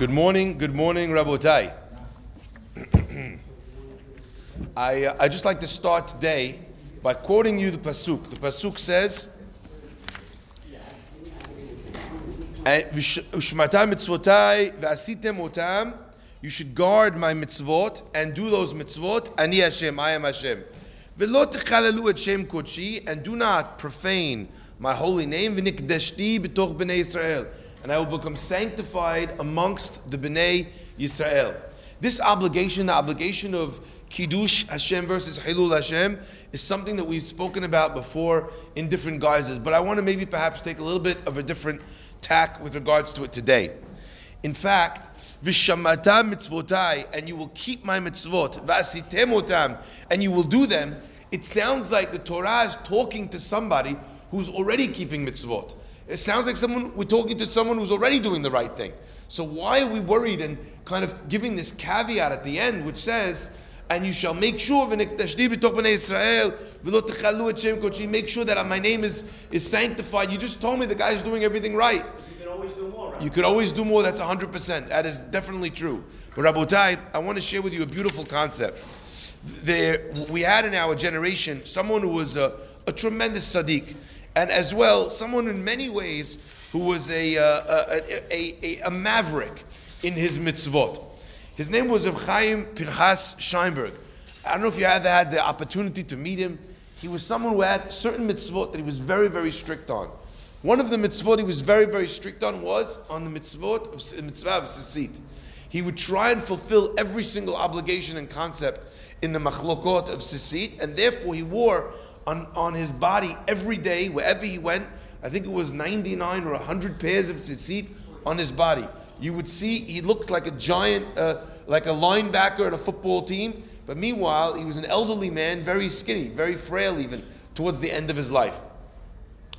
Good morning, good morning, Rabotai. I, uh, I just like to start today by quoting you the pasuk. The pasuk says, "Ushmata mitzvotai v'asitem. You should guard my mitzvot and do those mitzvot. Ani Hashem, I am Hashem. And do not profane my holy name. B'toch b'nei and I will become sanctified amongst the b'nei Yisrael. This obligation, the obligation of Kiddush Hashem versus Hilul Hashem, is something that we've spoken about before in different guises. But I want to maybe perhaps take a little bit of a different tack with regards to it today. In fact, Vishamata mitzvotai, and you will keep my mitzvot, vasitemotam, and you will do them. It sounds like the Torah is talking to somebody who's already keeping mitzvot. It sounds like someone we're talking to someone who's already doing the right thing. So why are we worried and kind of giving this caveat at the end, which says, "And you shall make sure Israel make sure that my name is is sanctified." You just told me the guy's doing everything right. You could always do more. Right? You could always do more. That's 100%. That is definitely true. But Rabotai, I want to share with you a beautiful concept. There, we had in our generation someone who was a, a tremendous Sadiq, and as well, someone in many ways who was a, uh, a, a, a, a, maverick in his mitzvot. His name was Chaim Pinchas Scheinberg. I don't know if you ever had the opportunity to meet him. He was someone who had certain mitzvot that he was very, very strict on. One of the mitzvot he was very, very strict on was on the mitzvot of mitzvah of sisit. He would try and fulfill every single obligation and concept in the machlokot of sisit, and therefore he wore on, on his body every day, wherever he went. I think it was 99 or 100 pairs of tzitzit on his body. You would see he looked like a giant, uh, like a linebacker in a football team, but meanwhile, he was an elderly man, very skinny, very frail even, towards the end of his life.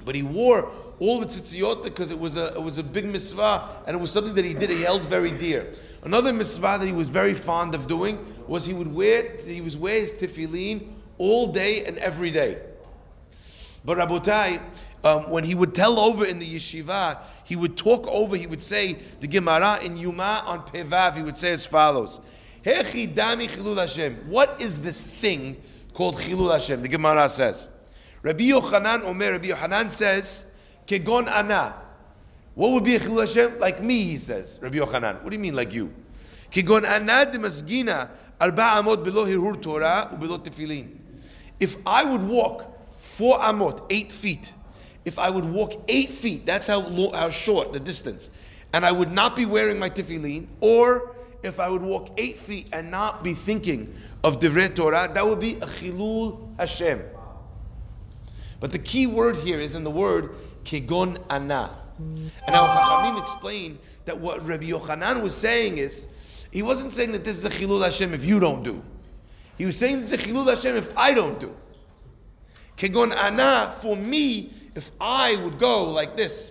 But he wore all the tzitziot because it was a it was a big mitzvah and it was something that he did he held very dear. Another mitzvah that he was very fond of doing was he would wear he was wear his tefillin all day and every day. But Rabotai, um, when he would tell over in the yeshiva, he would talk over. He would say the Gemara in Yoma on Pevav. He would say as follows: What is this thing called Chilul Hashem? The Gemara says. Rabbi Yochanan Omer. Rabbi Yochanan says. Kegon ana. What would be a chilul Hashem? Like me, he says, Rabbi Yochanan. What do you mean, like you? Kegon ana de masgina arba amot below hirur Torah ubelow tefillin. If I would walk four amot, eight feet, if I would walk eight feet, that's how, how short the distance, and I would not be wearing my tefillin, or if I would walk eight feet and not be thinking of Divrei Torah, that would be a chilul Hashem. But the key word here is in the word kegon ana. And our Chachamim explain that what Rabbi Yochanan was saying is, he wasn't saying that this is a chilul Hashem if you don't do. He was saying this is a chilul Hashem if I don't do. Kegon ana, for me, if I would go like this,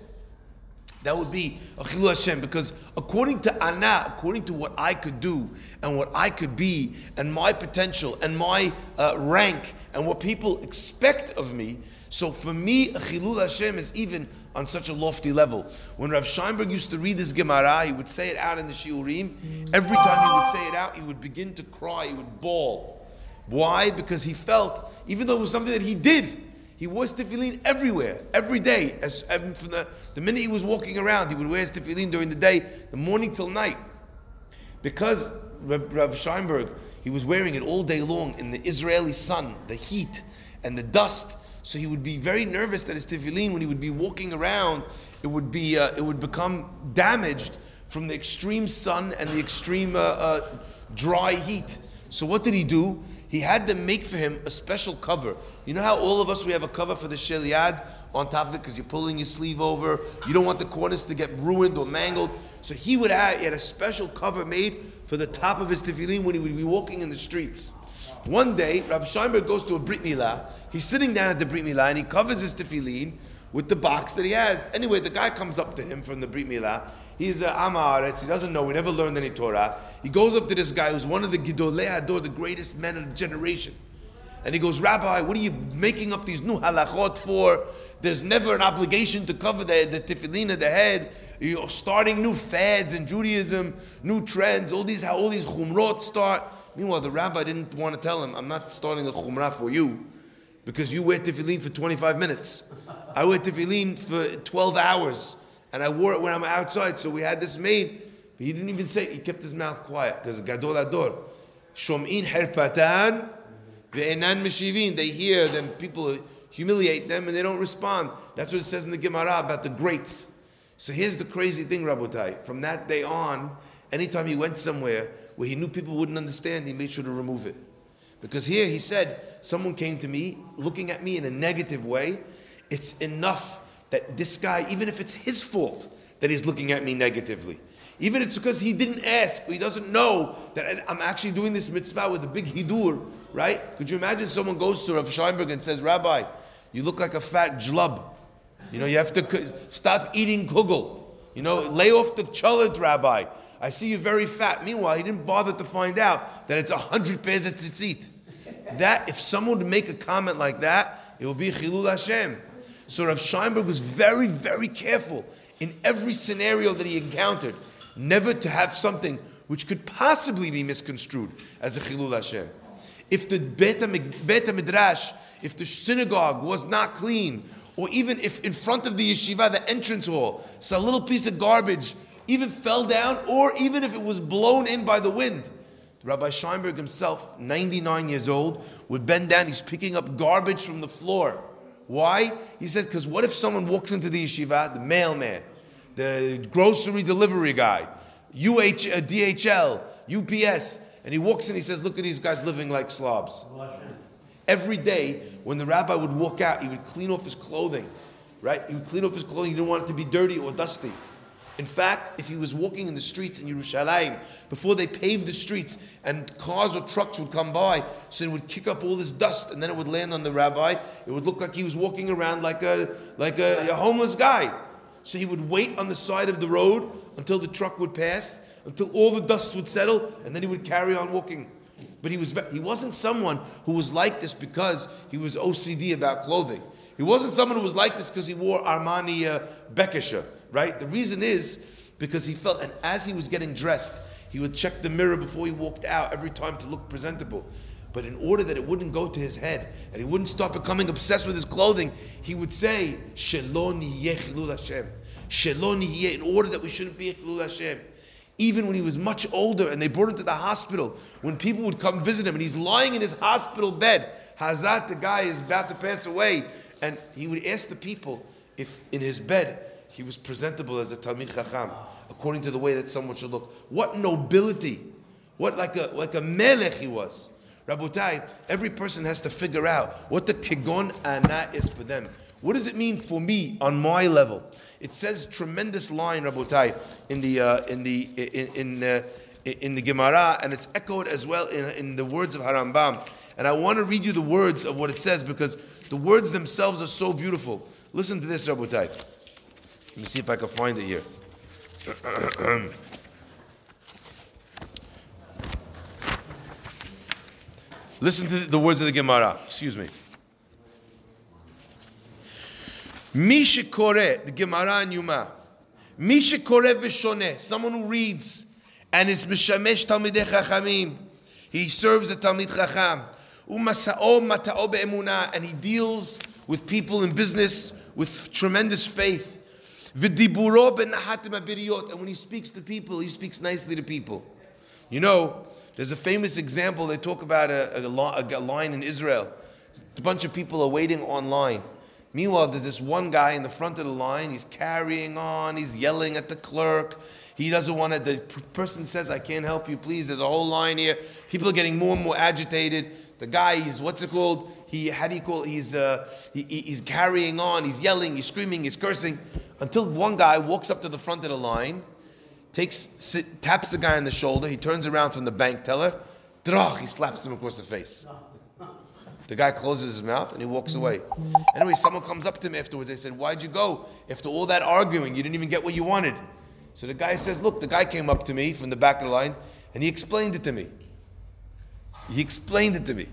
that would be a chilul Hashem because according to ana, according to what I could do and what I could be and my potential and my uh, rank and what people expect of me, so for me, Chilul Hashem is even on such a lofty level. When Rav Scheinberg used to read this Gemara, he would say it out in the Shiurim. Every time he would say it out, he would begin to cry, he would bawl. Why? Because he felt, even though it was something that he did, he wore tefillin everywhere, every day. As from the, the minute he was walking around, he would wear his tefillin during the day, the morning till night. Because Rav, Scheinberg, he was wearing it all day long in the Israeli sun, the heat and the dust so he would be very nervous that his tefillin, when he would be walking around, it would be uh, it would become damaged from the extreme sun and the extreme uh, uh, dry heat. So what did he do? He had to make for him a special cover. You know how all of us we have a cover for the shel yad on top of it because you're pulling your sleeve over. You don't want the corners to get ruined or mangled. So he would have he had a special cover made for the top of his tefillin when he would be walking in the streets. One day, Rav Scheinberg goes to a Brit Milah. He's sitting down at the Brit Milah and he covers his tefillin with the box that he has. Anyway, the guy comes up to him from the Brit Milah. He's a Amaretz. He doesn't know. He never learned any Torah. He goes up to this guy who's one of the Gidolei Hador, the greatest men of the generation. And he goes, Rabbi, what are you making up these new halachot for? There's never an obligation to cover the, the tefillin of the head. you're starting new fads in Judaism, new trends, all these, all these chumrot start. Meanwhile, the rabbi didn't want to tell him, I'm not starting a chumrah for you because you wear tefillin for 25 minutes. I wear tefillin for 12 hours and I wore it when I'm outside. So we had this made, but he didn't even say, he kept his mouth quiet because gadol ador. Shom'in herpatan ve'enan meshivin. They hear them, people humiliate them and they don't respond. That's what it says in the Gemara about the greats. So here's the crazy thing, Rabotai. From that day on, anytime he went somewhere where he knew people wouldn't understand, he made sure to remove it. Because here he said, someone came to me looking at me in a negative way. It's enough that this guy, even if it's his fault that he's looking at me negatively, even if it's because he didn't ask, he doesn't know that I'm actually doing this mitzvah with a big hidur, right? Could you imagine someone goes to Rav Scheinberg and says, Rabbi, you look like a fat jlub. You know, you have to stop eating kugel. You know, lay off the chalet, Rabbi. I see you very fat. Meanwhile, he didn't bother to find out that it's a hundred pairs of tzitzit. That, if someone would make a comment like that, it would be chilul Hashem. So Rav Scheinberg was very, very careful in every scenario that he encountered, never to have something which could possibly be misconstrued as a chilul Hashem. If the Beta, Midrash, if the synagogue was not clean, or even if in front of the yeshiva, the entrance hall, so a little piece of garbage even fell down, or even if it was blown in by the wind, Rabbi Scheinberg himself, 99 years old, would bend down, he's picking up garbage from the floor why? He said, because what if someone walks into the yeshiva, the mailman, the grocery delivery guy, UH, uh, DHL, UPS, and he walks in, he says, look at these guys living like slobs. Every day, when the rabbi would walk out, he would clean off his clothing, right? He would clean off his clothing. He didn't want it to be dirty or dusty. In fact, if he was walking in the streets in Yerushalayim, before they paved the streets and cars or trucks would come by, so it would kick up all this dust and then it would land on the rabbi. It would look like he was walking around like a, like a, a homeless guy. So he would wait on the side of the road until the truck would pass, until all the dust would settle, and then he would carry on walking. But he, was, he wasn't someone who was like this because he was OCD about clothing. He wasn't someone who was like this because he wore Armani uh, Bekesha right? The reason is because he felt, and as he was getting dressed, he would check the mirror before he walked out every time to look presentable. But in order that it wouldn't go to his head and he wouldn't start becoming obsessed with his clothing, he would say, Sheloni Hashem. Sheloni in order that we shouldn't be Chilul Hashem. Even when he was much older and they brought him to the hospital, when people would come visit him and he's lying in his hospital bed, Hazat, the guy is about to pass away, and he would ask the people if in his bed, he was presentable as a Talmid Chacham, according to the way that someone should look. What nobility! What like a like a melech he was. Rabotai, every person has to figure out what the kegon ana is for them. What does it mean for me on my level? It says tremendous line, Rabotai, in the uh, in the in in, uh, in the Gemara, and it's echoed as well in, in the words of Harambam. And I want to read you the words of what it says because the words themselves are so beautiful. Listen to this, Rabotai. Let me see if I can find it here. Listen to the words of the Gemara. Excuse me. Misha Kore, the Gemara in Yoma. Misha Kore v'shone, someone who reads and is mishamesh talmidei chachamim. He serves the talmid chacham. Umasao matao be'emunah, and he deals with people in business with tremendous faith. And when he speaks to people, he speaks nicely to people. You know, there's a famous example. They talk about a, a, a line in Israel. A bunch of people are waiting online. Meanwhile, there's this one guy in the front of the line. He's carrying on. He's yelling at the clerk. He doesn't want to. The person says, "I can't help you, please." There's a whole line here. People are getting more and more agitated. The guy, he's what's it called? He how do you call? It? He's uh, he, he's carrying on. He's yelling. He's screaming. He's cursing until one guy walks up to the front of the line, takes sit, taps the guy on the shoulder. He turns around from the bank teller. Drach, he slaps him across the face. The guy closes his mouth and he walks away. Anyway, someone comes up to me afterwards. They said, Why'd you go? After all that arguing, you didn't even get what you wanted. So the guy says, Look, the guy came up to me from the back of the line and he explained it to me. He explained it to me.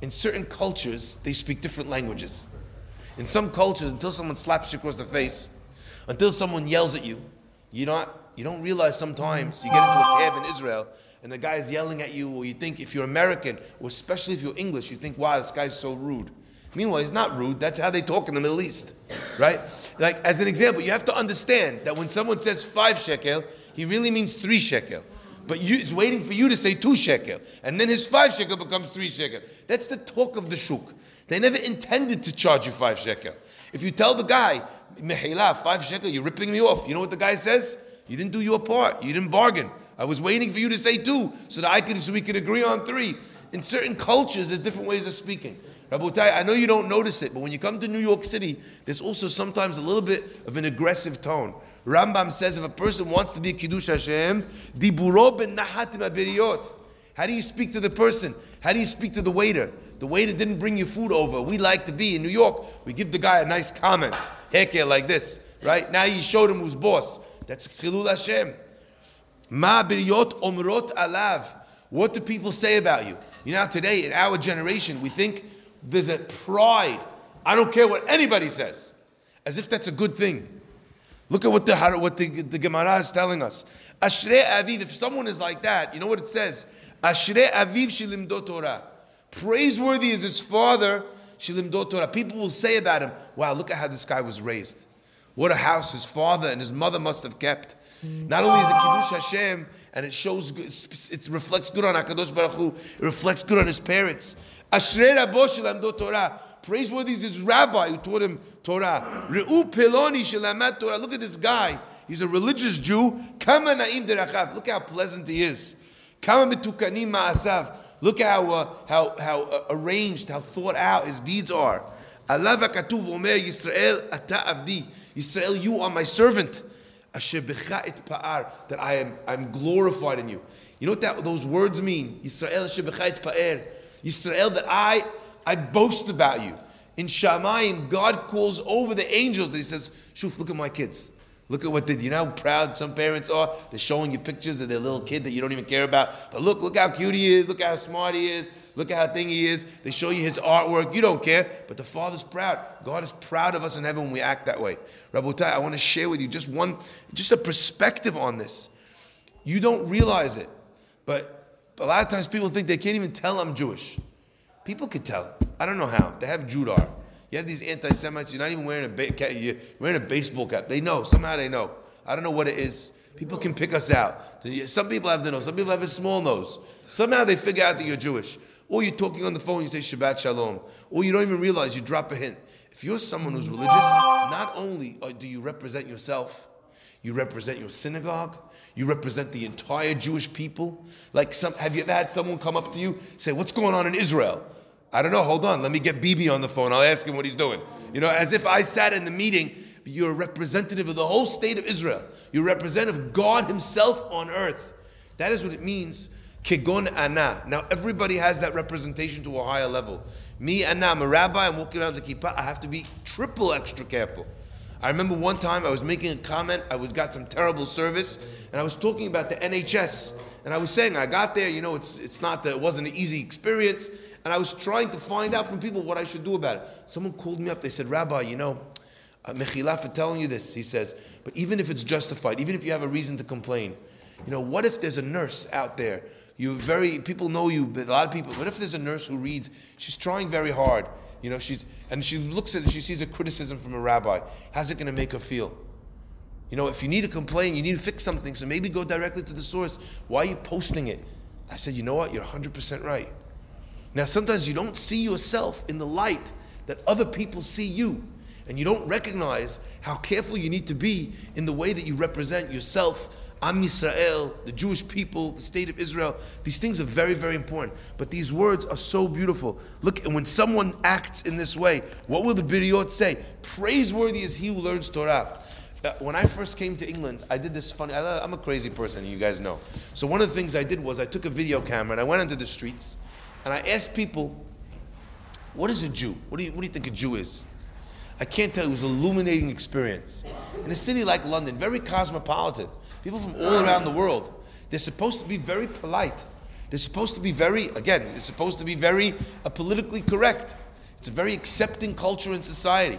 In certain cultures, they speak different languages. In some cultures, until someone slaps you across the face, until someone yells at you, You don't, you don't realize sometimes you get into a cab in Israel and the guy is yelling at you, or you think if you're American, or especially if you're English, you think, wow, this guy's so rude. Meanwhile, he's not rude. That's how they talk in the Middle East, right? Like, as an example, you have to understand that when someone says five shekel, he really means three shekel. But you, he's waiting for you to say two shekel. And then his five shekel becomes three shekel. That's the talk of the shuk. They never intended to charge you five shekel. If you tell the guy, mehila, five shekel, you're ripping me off. You know what the guy says? You didn't do your part. You didn't bargain. I was waiting for you to say two so that I could, so we could agree on three. In certain cultures, there's different ways of speaking. Rabotai, I know you don't notice it, but when you come to New York City, there's also sometimes a little bit of an aggressive tone. Rambam says if a person wants to be Kiddush Hashem, diburo ben nahatim abiriyot. How do you speak to the person? How do you speak to the waiter? The waiter didn't bring you food over. We like to be in New York. We give the guy a nice comment. Heke like this, right? Now you showed him who's boss. That's Chilul Hashem. Ma biriyot omrot alav. What do people say about you? You know, today in our generation, we think there's a pride. I don't care what anybody says, as if that's a good thing. Look at what the what the, the Gemara is telling us. Ashrei aviv. If someone is like that, you know what it says. Ashrei aviv shilimdo Torah. Praiseworthy is his father shilimdo Torah. People will say about him, "Wow, look at how this guy was raised. What a house his father and his mother must have kept." Not only is it kiddush Hashem, and it shows, it reflects good on Hakadosh Baruch Hu. It reflects good on his parents. Ashrei rabo shilamdo Torah. Praiseworthy is his rabbi who taught him Torah. Re'u peloni Torah. Look at this guy. He's a religious Jew. Kama na'im derachav. Look how pleasant he is. Kama mitukanim ma'asav. Look how uh, how how uh, arranged, how thought out his deeds are. Allah katuv omer Yisrael ata avdi. Yisrael, you are my servant. Pa'ar. That I am I'm glorified in you. You know what that, those words mean? Yisrael asher pa'ar. Yisrael, that I I boast about you. In Shamayim, God calls over the angels and He says, Shuf, look at my kids. Look at what they do. You know how proud some parents are? They're showing you pictures of their little kid that you don't even care about. But look, look how cute he is. Look how smart he is. Look at how thing he is. They show you his artwork. You don't care. But the Father's proud. God is proud of us in heaven when we act that way. Rabotai, I want to share with you just one, just a perspective on this. You don't realize it. But a lot of times people think they can't even tell I'm Jewish. People can tell. I don't know how. They have Judar. You have these anti-Semites. You're not even wearing a ba- you're wearing a baseball cap. They know somehow. They know. I don't know what it is. People can pick us out. Some people have the nose. Some people have a small nose. Somehow they figure out that you're Jewish. Or you're talking on the phone. You say Shabbat Shalom. Or you don't even realize you drop a hint. If you're someone who's religious, not only do you represent yourself, you represent your synagogue. You represent the entire Jewish people. Like, some, have you ever had someone come up to you say, "What's going on in Israel?" I don't know. Hold on. Let me get Bibi on the phone. I'll ask him what he's doing. You know, as if I sat in the meeting. You're a representative of the whole state of Israel. You're a representative of God Himself on earth. That is what it means. Kegon ana. Now everybody has that representation to a higher level. Me ana, I'm a rabbi. I'm walking around the kippah. I have to be triple extra careful. I remember one time I was making a comment. I was got some terrible service, and I was talking about the NHS. And I was saying I got there. You know, it's it's not it wasn't an easy experience. And I was trying to find out from people what I should do about it. Someone called me up. They said, Rabbi, you know, uh, Mechila for telling you this. He says, but even if it's justified, even if you have a reason to complain, you know, what if there's a nurse out there? You very people know you, but a lot of people. What if there's a nurse who reads? She's trying very hard. You know, she's and she looks at it. She sees a criticism from a rabbi. How's it going to make her feel? You know, if you need to complain, you need to fix something. So maybe go directly to the source. Why are you posting it? I said, you know what? You're 100% right. Now, sometimes you don't see yourself in the light that other people see you. And you don't recognize how careful you need to be in the way that you represent yourself, Am Yisrael, the Jewish people, the state of Israel. These things are very, very important. But these words are so beautiful. Look, and when someone acts in this way, what will the Biriyot say? Praiseworthy is he who learns Torah. Uh, when I first came to England, I did this funny. I, I'm a crazy person, you guys know. So one of the things I did was I took a video camera and I went into the streets and I asked people, what is a Jew? What do you, what do you think a Jew is? I can't tell. you, It was an illuminating experience. In a city like London, very cosmopolitan, people from all around the world, they're supposed to be very polite. They're supposed to be very, again, they're supposed to be very uh, politically correct. It's a very accepting culture and society.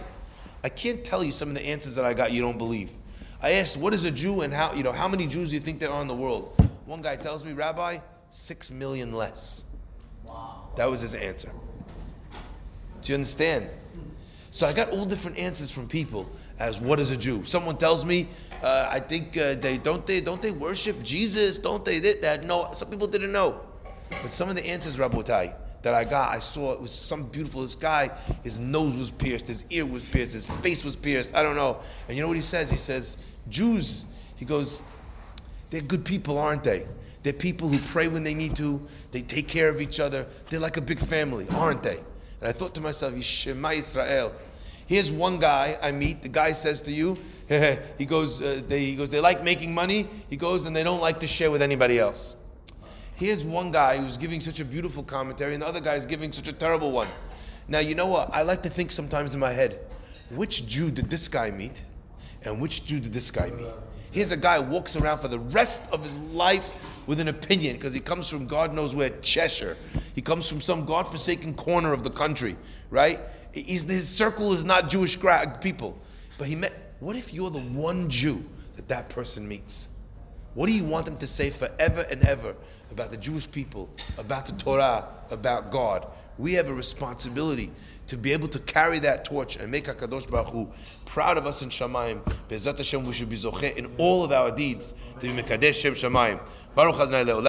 I can't tell you some of the answers that I got you don't believe. I asked, what is a Jew and how, you know, how many Jews do you think there are in the world? One guy tells me, Rabbi, six million less. That was his answer. Do you understand? So I got all different answers from people as what is a Jew. Someone tells me, uh, I think uh, they don't they don't they worship Jesus? Don't they that? No, some people didn't know. But some of the answers, Rabotai, that I got, I saw it was some beautiful. This guy, his nose was pierced, his ear was pierced, his face was pierced. I don't know. And you know what he says? He says, Jews, he goes, they're good people, aren't they? They're people who pray when they need to. They take care of each other. They're like a big family, aren't they? And I thought to myself, Yishema Israel. Here's one guy I meet. The guy says to you, he goes, uh, they, he goes, they like making money. He goes, and they don't like to share with anybody else. Here's one guy who's giving such a beautiful commentary, and the other guy is giving such a terrible one. Now, you know what? I like to think sometimes in my head, which Jew did this guy meet, and which Jew did this guy meet? Here's a guy walks around for the rest of his life with an opinion because he comes from God knows where, Cheshire. He comes from some God-forsaken corner of the country, right? He's, his circle is not Jewish people, but he met. What if you're the one Jew that that person meets? What do you want them to say forever and ever about the Jewish people, about the Torah, about God? We have a responsibility to be able to carry that torch and make HaKadosh Baruch Hu proud of us in Shamayim. Be'ezat Hashem, we should be zoche in all of our deeds to be Mekadesh Shem Shamayim. Baruch Adonai